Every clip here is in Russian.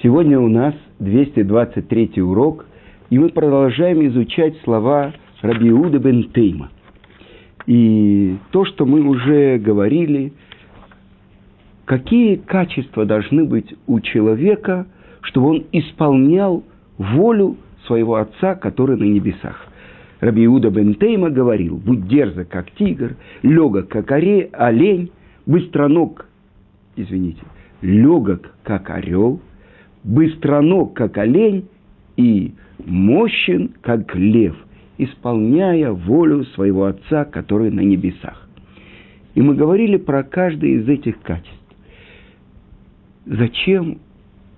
Сегодня у нас 223 урок, и мы продолжаем изучать слова Рабиуда бен Тейма. И то, что мы уже говорили, какие качества должны быть у человека, чтобы он исполнял волю своего Отца, который на небесах. Рабиуда бен Тейма говорил, будь дерзок, как тигр, легок, как оре, олень, быстроног, извините, легок, как орел – быстроног, как олень, и мощен, как лев, исполняя волю своего Отца, который на небесах. И мы говорили про каждое из этих качеств. Зачем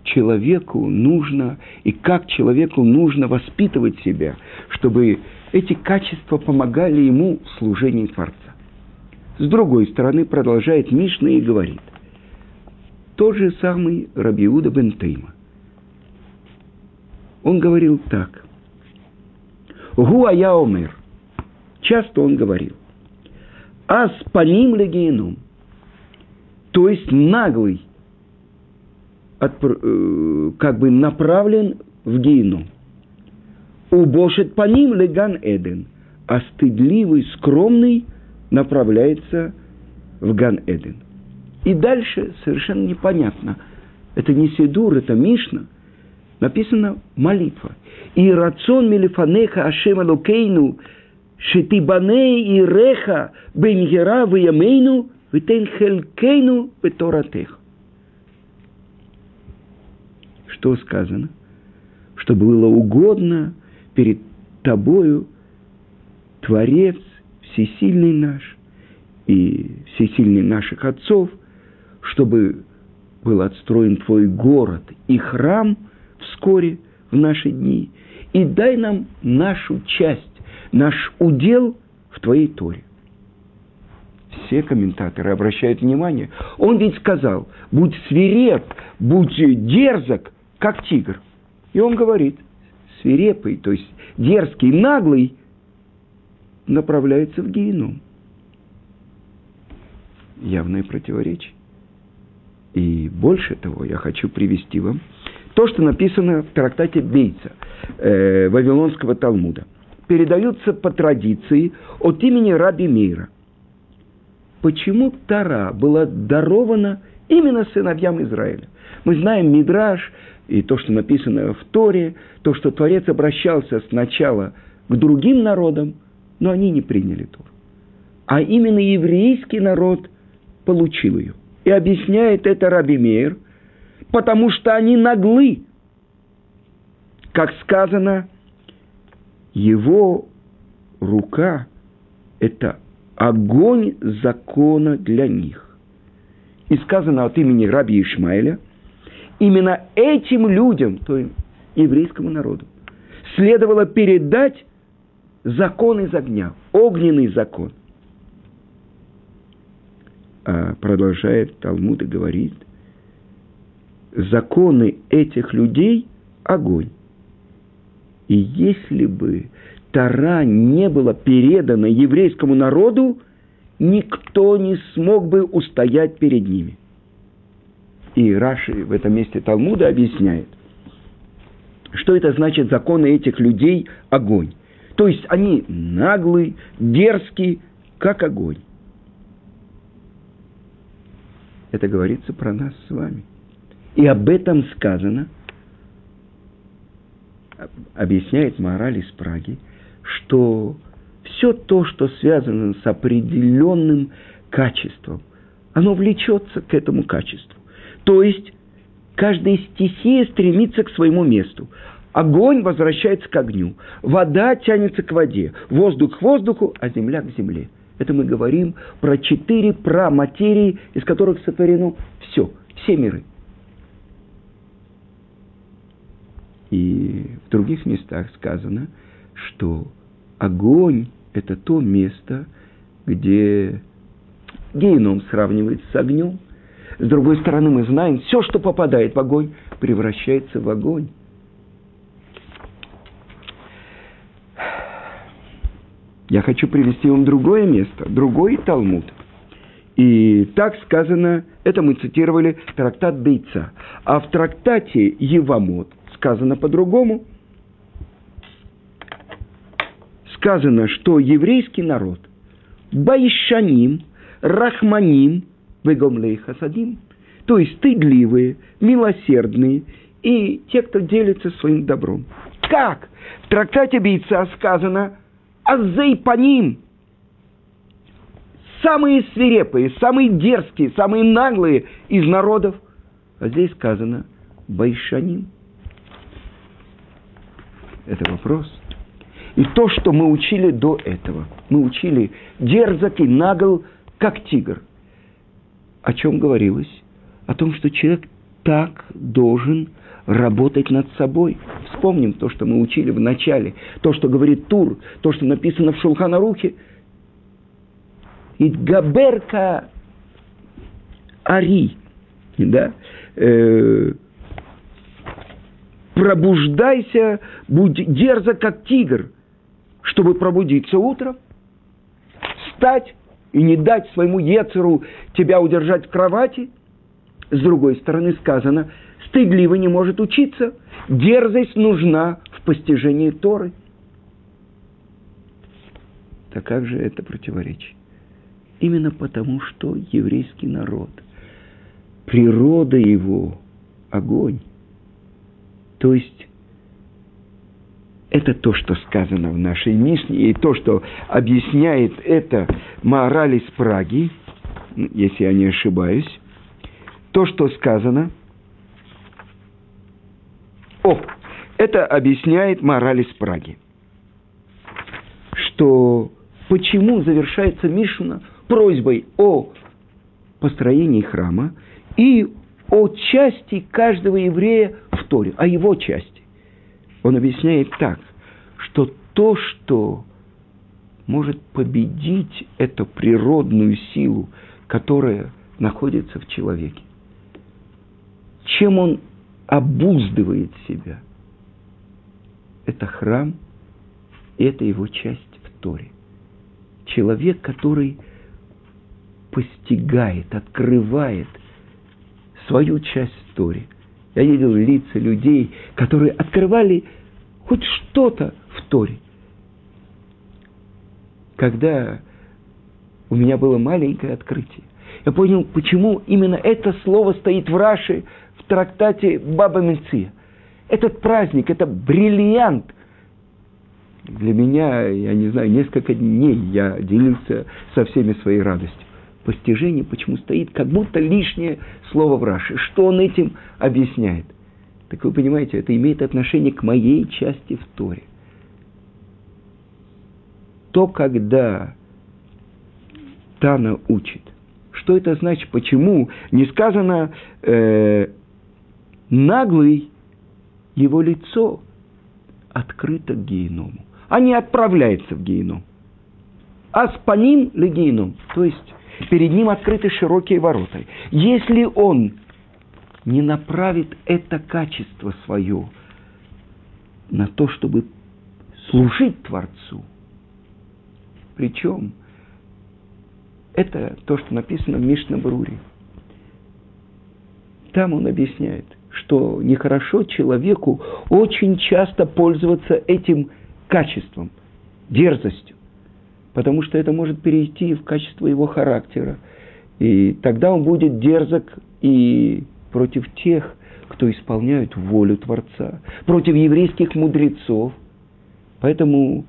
человеку нужно и как человеку нужно воспитывать себя, чтобы эти качества помогали ему в служении Творца. С другой стороны, продолжает Мишна и говорит, тот же самый Рабиуда бен Тейма. Он говорил так. Гуая омер. Часто он говорил. Ас паним легеном. То есть наглый, отпр, э, как бы направлен в геном. Убошет паним леган Эден. А стыдливый, скромный направляется в Ган Эден. И дальше совершенно непонятно. Это не Сидур, это Мишна. Написано молитва. И рацион мелифанеха Ашем Алокейну, шетибане и реха бенгера веямейну, витен хелькейну беторатех. Что сказано? Что было угодно перед тобою Творец, всесильный наш и всесильный наших отцов, чтобы был отстроен твой город и храм вскоре в наши дни. И дай нам нашу часть, наш удел в твоей Торе. Все комментаторы обращают внимание. Он ведь сказал, будь свиреп, будь дерзок, как тигр. И он говорит, свирепый, то есть дерзкий, наглый, направляется в геном. Явное противоречие. И больше того, я хочу привести вам то, что написано в трактате Бейца э, Вавилонского Талмуда. Передаются по традиции от имени Раби Мейра. Почему Тара была дарована именно сыновьям Израиля? Мы знаем Мидраш и то, что написано в Торе, то, что Творец обращался сначала к другим народам, но они не приняли Тору. А именно еврейский народ получил ее. И объясняет это Раби Мейр, потому что они наглы. Как сказано, его рука – это огонь закона для них. И сказано от имени Раби Ишмаэля, именно этим людям, то есть еврейскому народу, следовало передать закон из огня, огненный закон продолжает Талмуд и говорит, законы этих людей – огонь. И если бы Тара не была передана еврейскому народу, никто не смог бы устоять перед ними. И Раши в этом месте Талмуда объясняет, что это значит законы этих людей – огонь. То есть они наглые, дерзкие, как огонь. Это говорится про нас с вами. И об этом сказано, объясняет мораль из Праги, что все то, что связано с определенным качеством, оно влечется к этому качеству. То есть каждая стихия стремится к своему месту. Огонь возвращается к огню, вода тянется к воде, воздух к воздуху, а земля к земле – это мы говорим про четыре праматерии, из которых сотворено все, все миры. И в других местах сказано, что огонь – это то место, где геном сравнивается с огнем. С другой стороны, мы знаем, все, что попадает в огонь, превращается в огонь. Я хочу привести вам другое место, другой Талмуд. И так сказано, это мы цитировали трактат Бейца. А в трактате Евамот сказано по-другому. Сказано, что еврейский народ Байшаним, Рахманим, Вегомлей Хасадим. То есть стыдливые, милосердные и те, кто делится своим добром. Как? В трактате Бейца сказано «Азейпаним» самые свирепые, самые дерзкие, самые наглые из народов. А здесь сказано «Байшаним». Это вопрос. И то, что мы учили до этого. Мы учили дерзок и нагл, как тигр. О чем говорилось? О том, что человек так должен работать над собой. Вспомним то, что мы учили в начале, то, что говорит Тур, то, что написано в Шулханарухе. Идгаберка Ари, да, э, пробуждайся, будь дерзок, как тигр, чтобы пробудиться утром, встать и не дать своему Ецеру тебя удержать в кровати. С другой стороны сказано, стыдливый не может учиться, дерзость нужна в постижении Торы. Так как же это противоречие? Именно потому, что еврейский народ, природа его – огонь. То есть это то, что сказано в нашей Мишне, и то, что объясняет это Маораль из Праги, если я не ошибаюсь. То, что сказано. О, это объясняет мораль из Праги. Что почему завершается Мишна просьбой о построении храма и о части каждого еврея в Торе, о его части он объясняет так, что то, что может победить эту природную силу, которая находится в человеке, чем он обуздывает себя, это храм, это его часть в Торе. Человек, который постигает, открывает свою часть в Торе – я видел лица людей, которые открывали хоть что-то в Торе. Когда у меня было маленькое открытие, я понял, почему именно это слово стоит в Раше трактате Баба Меция. Этот праздник, это бриллиант. Для меня, я не знаю, несколько дней я делился со всеми своей радостью постижение, почему стоит как будто лишнее слово в Раши. Что он этим объясняет? Так вы понимаете, это имеет отношение к моей части в Торе. То, когда Тана учит, что это значит, почему не сказано э, наглый его лицо открыто к геному, а не отправляется в геном. А с по ним легеном, то есть перед ним открыты широкие ворота. Если он не направит это качество свое на то, чтобы служить Творцу, причем это то, что написано в Мишна Брури. Там он объясняет, что нехорошо человеку очень часто пользоваться этим качеством, дерзостью потому что это может перейти в качество его характера. И тогда он будет дерзок и против тех, кто исполняют волю Творца, против еврейских мудрецов. Поэтому,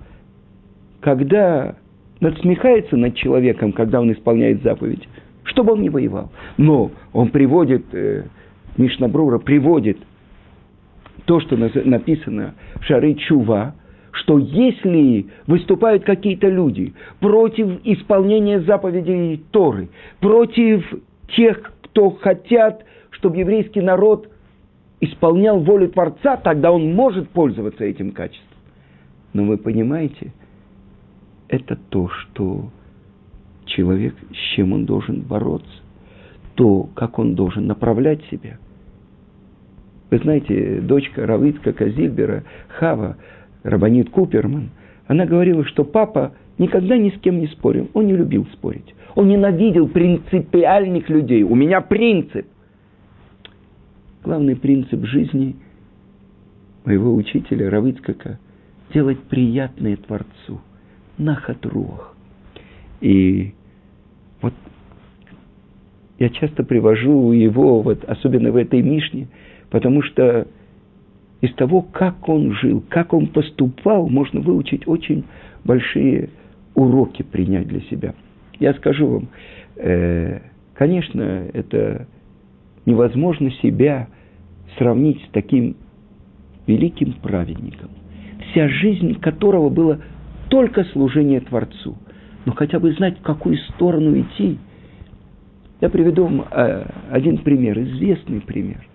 когда надсмехается над человеком, когда он исполняет заповедь, чтобы он не воевал. Но он приводит, э, Мишнабрура приводит то, что написано в Шары Чува, что если выступают какие-то люди против исполнения заповедей Торы, против тех, кто хотят, чтобы еврейский народ исполнял волю Творца, тогда он может пользоваться этим качеством. Но вы понимаете, это то, что человек, с чем он должен бороться, то, как он должен направлять себя. Вы знаете, дочка Равицка Казильбера, Хава, Рабанит Куперман, она говорила, что папа никогда ни с кем не спорил. Он не любил спорить. Он ненавидел принципиальных людей. У меня принцип. Главный принцип жизни моего учителя Равыцкака – делать приятное Творцу, на хатруах. И вот я часто привожу его, вот, особенно в этой Мишне, потому что из того, как он жил, как он поступал, можно выучить очень большие уроки принять для себя. Я скажу вам, э, конечно, это невозможно себя сравнить с таким великим праведником, вся жизнь которого была только служение Творцу. Но хотя бы знать, в какую сторону идти – я приведу вам э, один пример, известный пример.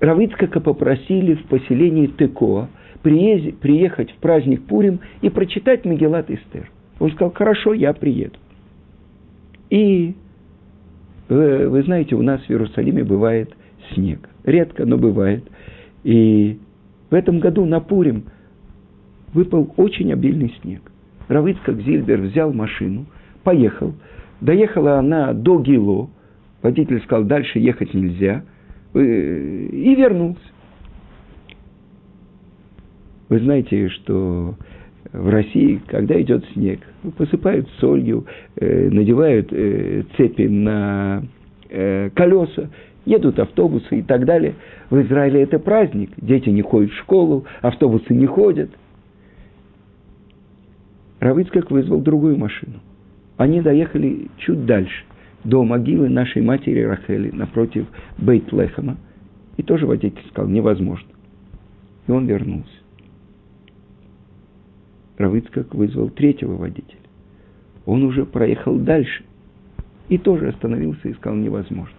Равыцкака попросили в поселении Текоа приехать в праздник Пурим и прочитать Мегелат Эстер. Он сказал, хорошо, я приеду. И вы, вы знаете, у нас в Иерусалиме бывает снег. Редко, но бывает. И в этом году на Пурим выпал очень обильный снег. Равыцкак Зильбер взял машину, поехал – Доехала она до Гило, водитель сказал, дальше ехать нельзя, и вернулся. Вы знаете, что в России, когда идет снег, посыпают солью, э, надевают э, цепи на э, колеса, едут автобусы и так далее. В Израиле это праздник. Дети не ходят в школу, автобусы не ходят. Равыцкак вызвал другую машину. Они доехали чуть дальше, до могилы нашей матери Рахели, напротив Бейт-Лехама. И тоже водитель сказал, невозможно. И он вернулся. Равыцкак вызвал третьего водителя. Он уже проехал дальше. И тоже остановился и сказал, невозможно.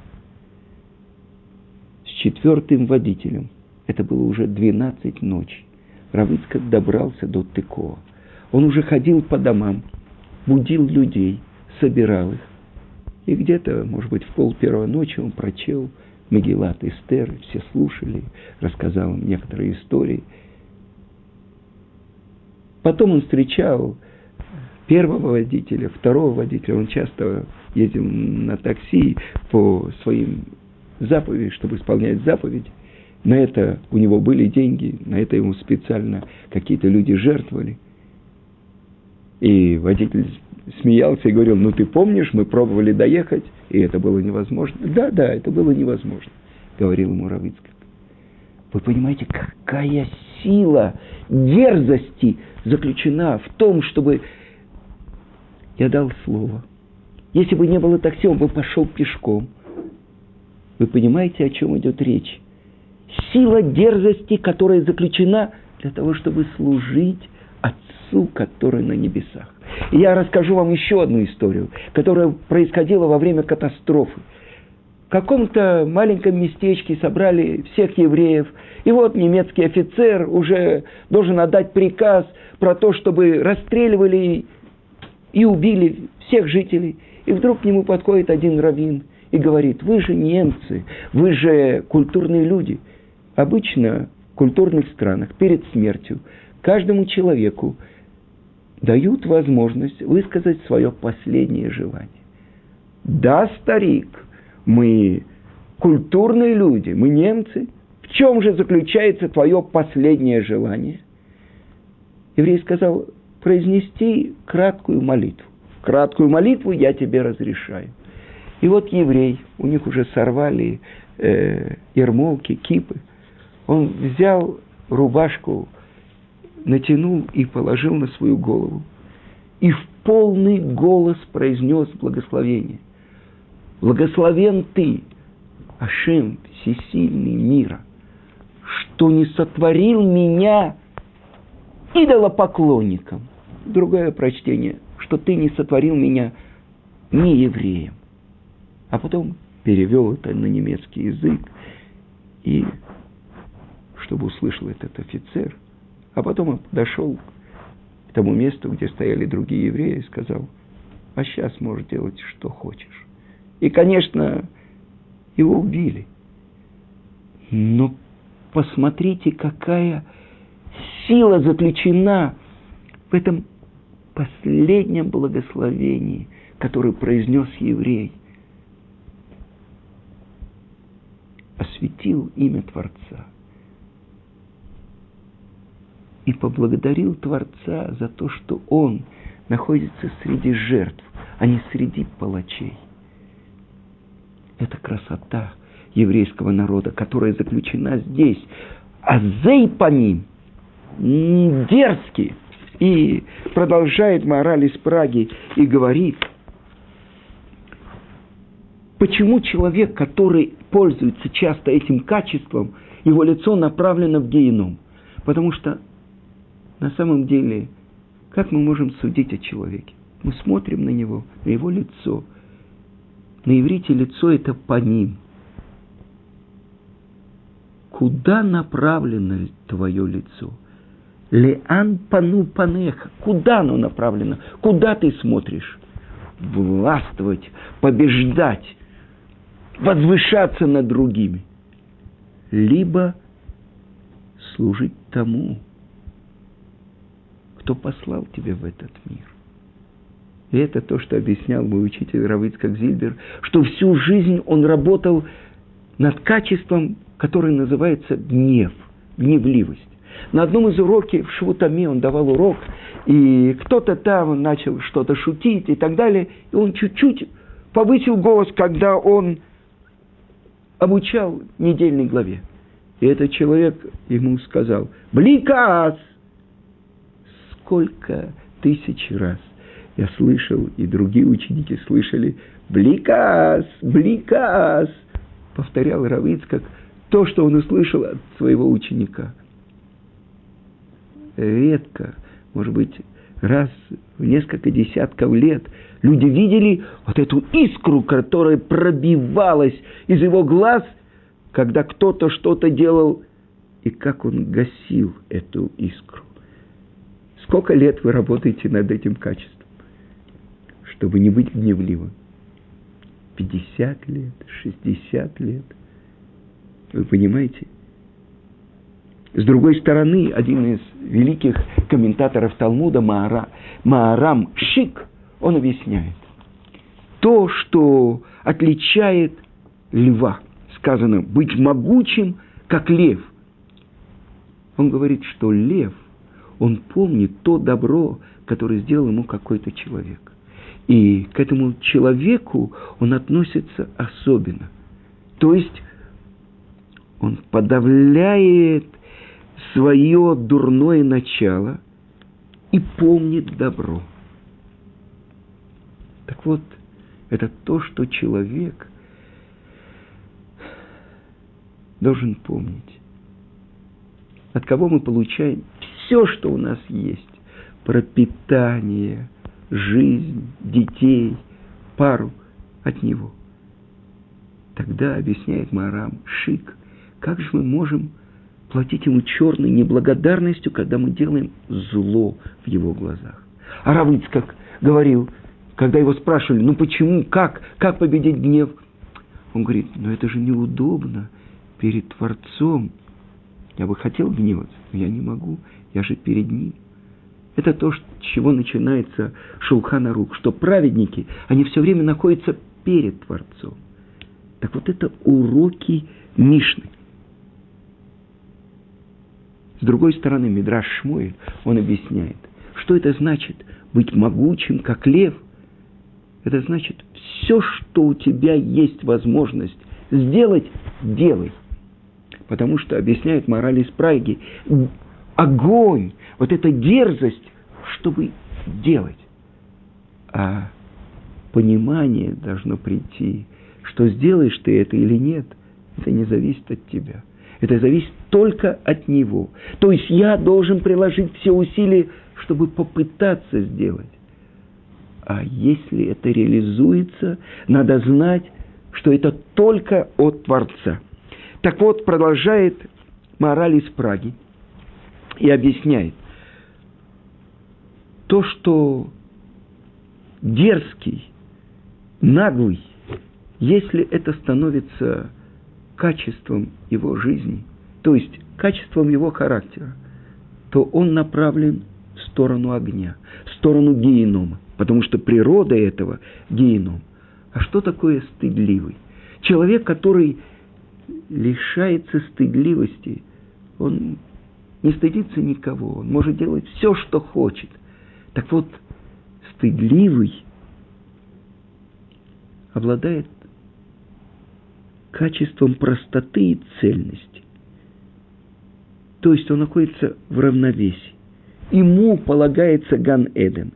С четвертым водителем, это было уже 12 ночи, Равыцкак добрался до Тыкова. Он уже ходил по домам, будил людей, собирал их. И где-то, может быть, в пол первой ночи он прочел Магеллат Эстер, все слушали, рассказал им некоторые истории. Потом он встречал первого водителя, второго водителя. Он часто ездил на такси по своим заповедям, чтобы исполнять заповеди. На это у него были деньги, на это ему специально какие-то люди жертвовали – и водитель смеялся и говорил, ну ты помнишь, мы пробовали доехать, и это было невозможно. Да, да, это было невозможно, говорил ему Равицкак. Вы понимаете, какая сила дерзости заключена в том, чтобы я дал слово. Если бы не было такси, он бы пошел пешком. Вы понимаете, о чем идет речь? Сила дерзости, которая заключена для того, чтобы служить Отцу, который на небесах. И я расскажу вам еще одну историю, которая происходила во время катастрофы. В каком-то маленьком местечке собрали всех евреев, и вот немецкий офицер уже должен отдать приказ про то, чтобы расстреливали и убили всех жителей. И вдруг к нему подходит один раввин и говорит, вы же немцы, вы же культурные люди. Обычно в культурных странах перед смертью каждому человеку дают возможность высказать свое последнее желание. Да, старик, мы культурные люди, мы немцы. В чем же заключается твое последнее желание? Еврей сказал, произнести краткую молитву. Краткую молитву я тебе разрешаю. И вот еврей, у них уже сорвали э, ермолки, кипы. Он взял рубашку натянул и положил на свою голову. И в полный голос произнес благословение. Благословен ты, Ашем, всесильный мира, что не сотворил меня идолопоклонником. Другое прочтение, что ты не сотворил меня не евреем. А потом перевел это на немецкий язык, и чтобы услышал этот офицер – а потом он подошел к тому месту, где стояли другие евреи, и сказал, а сейчас можешь делать, что хочешь. И, конечно, его убили. Но посмотрите, какая сила заключена в этом последнем благословении, которое произнес еврей, осветил имя Творца и поблагодарил Творца за то, что он находится среди жертв, а не среди палачей. Это красота еврейского народа, которая заключена здесь. Азей по ним дерзкий. И продолжает мораль из Праги и говорит, почему человек, который пользуется часто этим качеством, его лицо направлено в геном. Потому что на самом деле, как мы можем судить о человеке? Мы смотрим на него, на его лицо. На иврите лицо – это по ним. Куда направлено твое лицо? Леан пану панеха. Куда оно направлено? Куда ты смотришь? Властвовать, побеждать, возвышаться над другими. Либо служить тому, кто послал тебя в этот мир. И это то, что объяснял мой учитель Равицкак Зильбер, что всю жизнь он работал над качеством, которое называется гнев, гневливость. На одном из уроков в Швутаме он давал урок, и кто-то там начал что-то шутить и так далее, и он чуть-чуть повысил голос, когда он обучал недельной главе. И этот человек ему сказал, «Бликас!» Сколько тысяч раз я слышал, и другие ученики слышали, «Бликас! Бликас!» Повторял Равиц, как то, что он услышал от своего ученика. Редко, может быть, раз в несколько десятков лет люди видели вот эту искру, которая пробивалась из его глаз, когда кто-то что-то делал, и как он гасил эту искру. Сколько лет вы работаете над этим качеством? чтобы не быть гневливым. 50 лет, 60 лет. Вы понимаете? С другой стороны, один из великих комментаторов Талмуда, Маара, Маарам Шик, он объясняет. То, что отличает льва, сказано, быть могучим, как лев. Он говорит, что лев, он помнит то добро, которое сделал ему какой-то человек. И к этому человеку он относится особенно. То есть он подавляет свое дурное начало и помнит добро. Так вот, это то, что человек должен помнить. От кого мы получаем все, что у нас есть. Пропитание – жизнь, детей, пару от него. Тогда, объясняет Марам, шик, как же мы можем платить ему черной неблагодарностью, когда мы делаем зло в его глазах. А Равыцкак говорил, когда его спрашивали, ну почему, как, как победить гнев? Он говорит, ну это же неудобно перед Творцом. Я бы хотел гневаться, но я не могу, я же перед ним. Это то, с чего начинается Шулхана Рук, что праведники, они все время находятся перед Творцом. Так вот это уроки Мишны. С другой стороны, Мидраш Шмуэль, он объясняет, что это значит быть могучим, как лев. Это значит, все, что у тебя есть возможность сделать, делай. Потому что, объясняет мораль из Праги, огонь, вот эта дерзость, чтобы делать. А понимание должно прийти, что сделаешь ты это или нет, это не зависит от тебя. Это зависит только от него. То есть я должен приложить все усилия, чтобы попытаться сделать. А если это реализуется, надо знать, что это только от Творца. Так вот, продолжает мораль из Праги и объясняет – то, что дерзкий, наглый, если это становится качеством его жизни, то есть качеством его характера, то он направлен в сторону огня, в сторону генома, потому что природа этого – геном. А что такое стыдливый? Человек, который лишается стыдливости, он не стыдится никого, он может делать все, что хочет. Так вот, стыдливый обладает качеством простоты и цельности. То есть он находится в равновесии. Ему полагается Ган-Эден,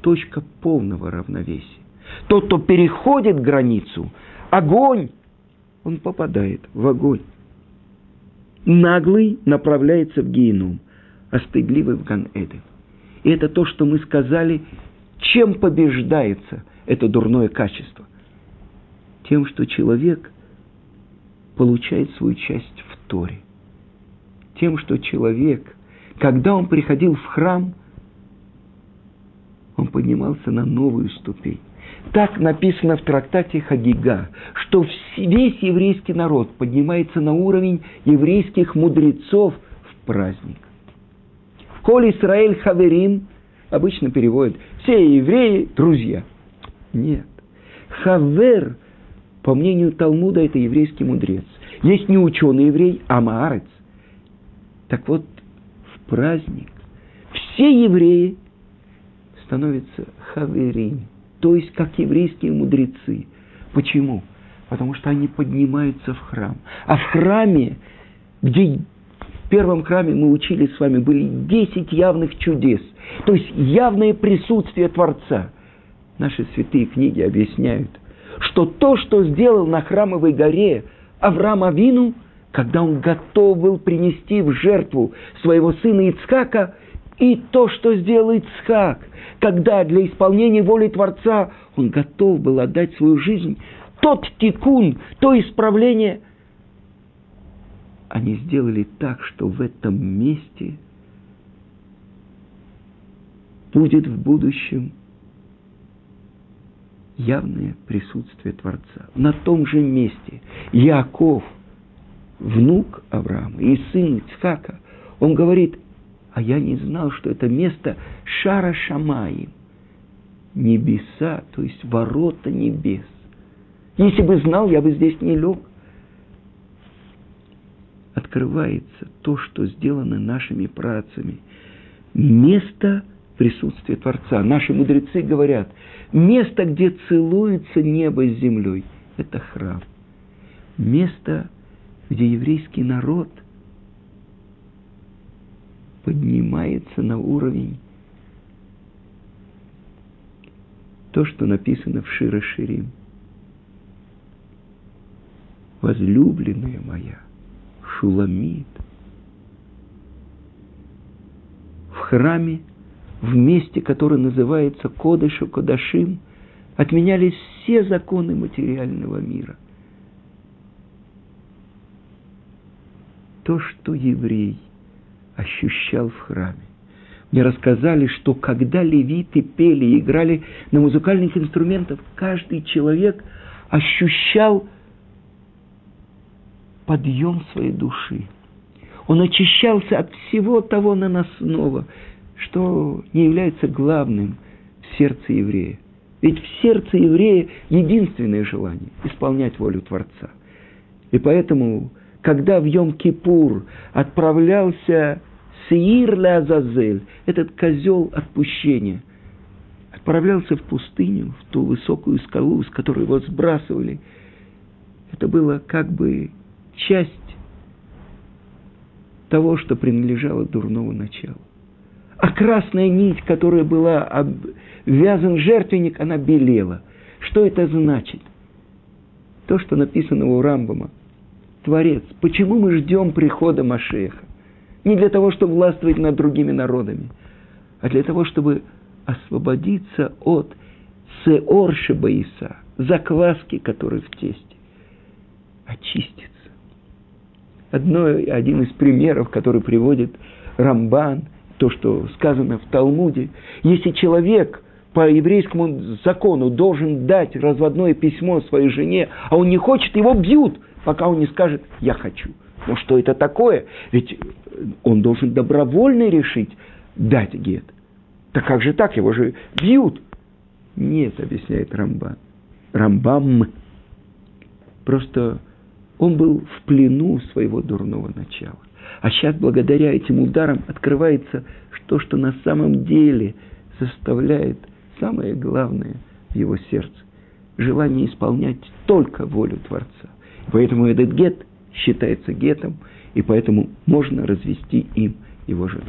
точка полного равновесия. Тот, кто переходит границу, огонь, он попадает в огонь. Наглый направляется в геном, а стыдливый в Ган-Эден. И это то, что мы сказали, чем побеждается это дурное качество. Тем, что человек получает свою часть в Торе. Тем, что человек, когда он приходил в храм, он поднимался на новую ступень. Так написано в трактате Хагига, что весь еврейский народ поднимается на уровень еврейских мудрецов в праздник. Коль Исраэль Хаверим обычно переводит «все евреи – друзья». Нет. Хавер, по мнению Талмуда, это еврейский мудрец. Есть не ученый еврей, а маарец. Так вот, в праздник все евреи становятся хаверим – то есть как еврейские мудрецы. Почему? Потому что они поднимаются в храм. А в храме, где в первом храме мы учили с вами, были 10 явных чудес. То есть явное присутствие Творца. Наши святые книги объясняют, что то, что сделал на храмовой горе Авраам Авину, когда он готов был принести в жертву своего сына Ицхака, и то, что сделал Ицхак, когда для исполнения воли Творца он готов был отдать свою жизнь, тот тикун, то исправление, они сделали так, что в этом месте будет в будущем явное присутствие Творца. На том же месте Яков, внук Авраама и сын Ицхака, он говорит, а я не знал, что это место Шара Шамаи, небеса, то есть ворота небес. Если бы знал, я бы здесь не лег. Открывается то, что сделано нашими працами. Место присутствия Творца. Наши мудрецы говорят, место, где целуется небо с землей, это храм. Место, где еврейский народ – поднимается на уровень то, что написано в Шира Ширим. Возлюбленная моя, Шуламид. В храме, в месте, которое называется Кодышу Кодашим, отменялись все законы материального мира. То, что еврей – ощущал в храме. Мне рассказали, что когда левиты пели и играли на музыкальных инструментах, каждый человек ощущал подъем своей души. Он очищался от всего того наносного, что не является главным в сердце еврея. Ведь в сердце еврея единственное желание – исполнять волю Творца. И поэтому когда в Йом-Кипур отправлялся Сеир Леазазель, этот козел отпущения, отправлялся в пустыню, в ту высокую скалу, с которой его сбрасывали, это было как бы часть того, что принадлежало дурного начала. А красная нить, которая была обвязан жертвенник, она белела. Что это значит? То, что написано у Рамбама – Творец. Почему мы ждем прихода Машеха? Не для того, чтобы властвовать над другими народами, а для того, чтобы освободиться от сеор шебаиса, закваски, который в тесте, очиститься. Одно, один из примеров, который приводит Рамбан, то, что сказано в Талмуде, если человек по еврейскому закону должен дать разводное письмо своей жене, а он не хочет, его бьют – пока он не скажет «я хочу». Но что это такое? Ведь он должен добровольно решить, дать гет. Так как же так? Его же бьют. Нет, объясняет Рамбан. Рамбам. Просто он был в плену своего дурного начала. А сейчас, благодаря этим ударам, открывается то, что на самом деле заставляет самое главное в его сердце. Желание исполнять только волю Творца. Поэтому этот гет считается гетом, и поэтому можно развести им его жену.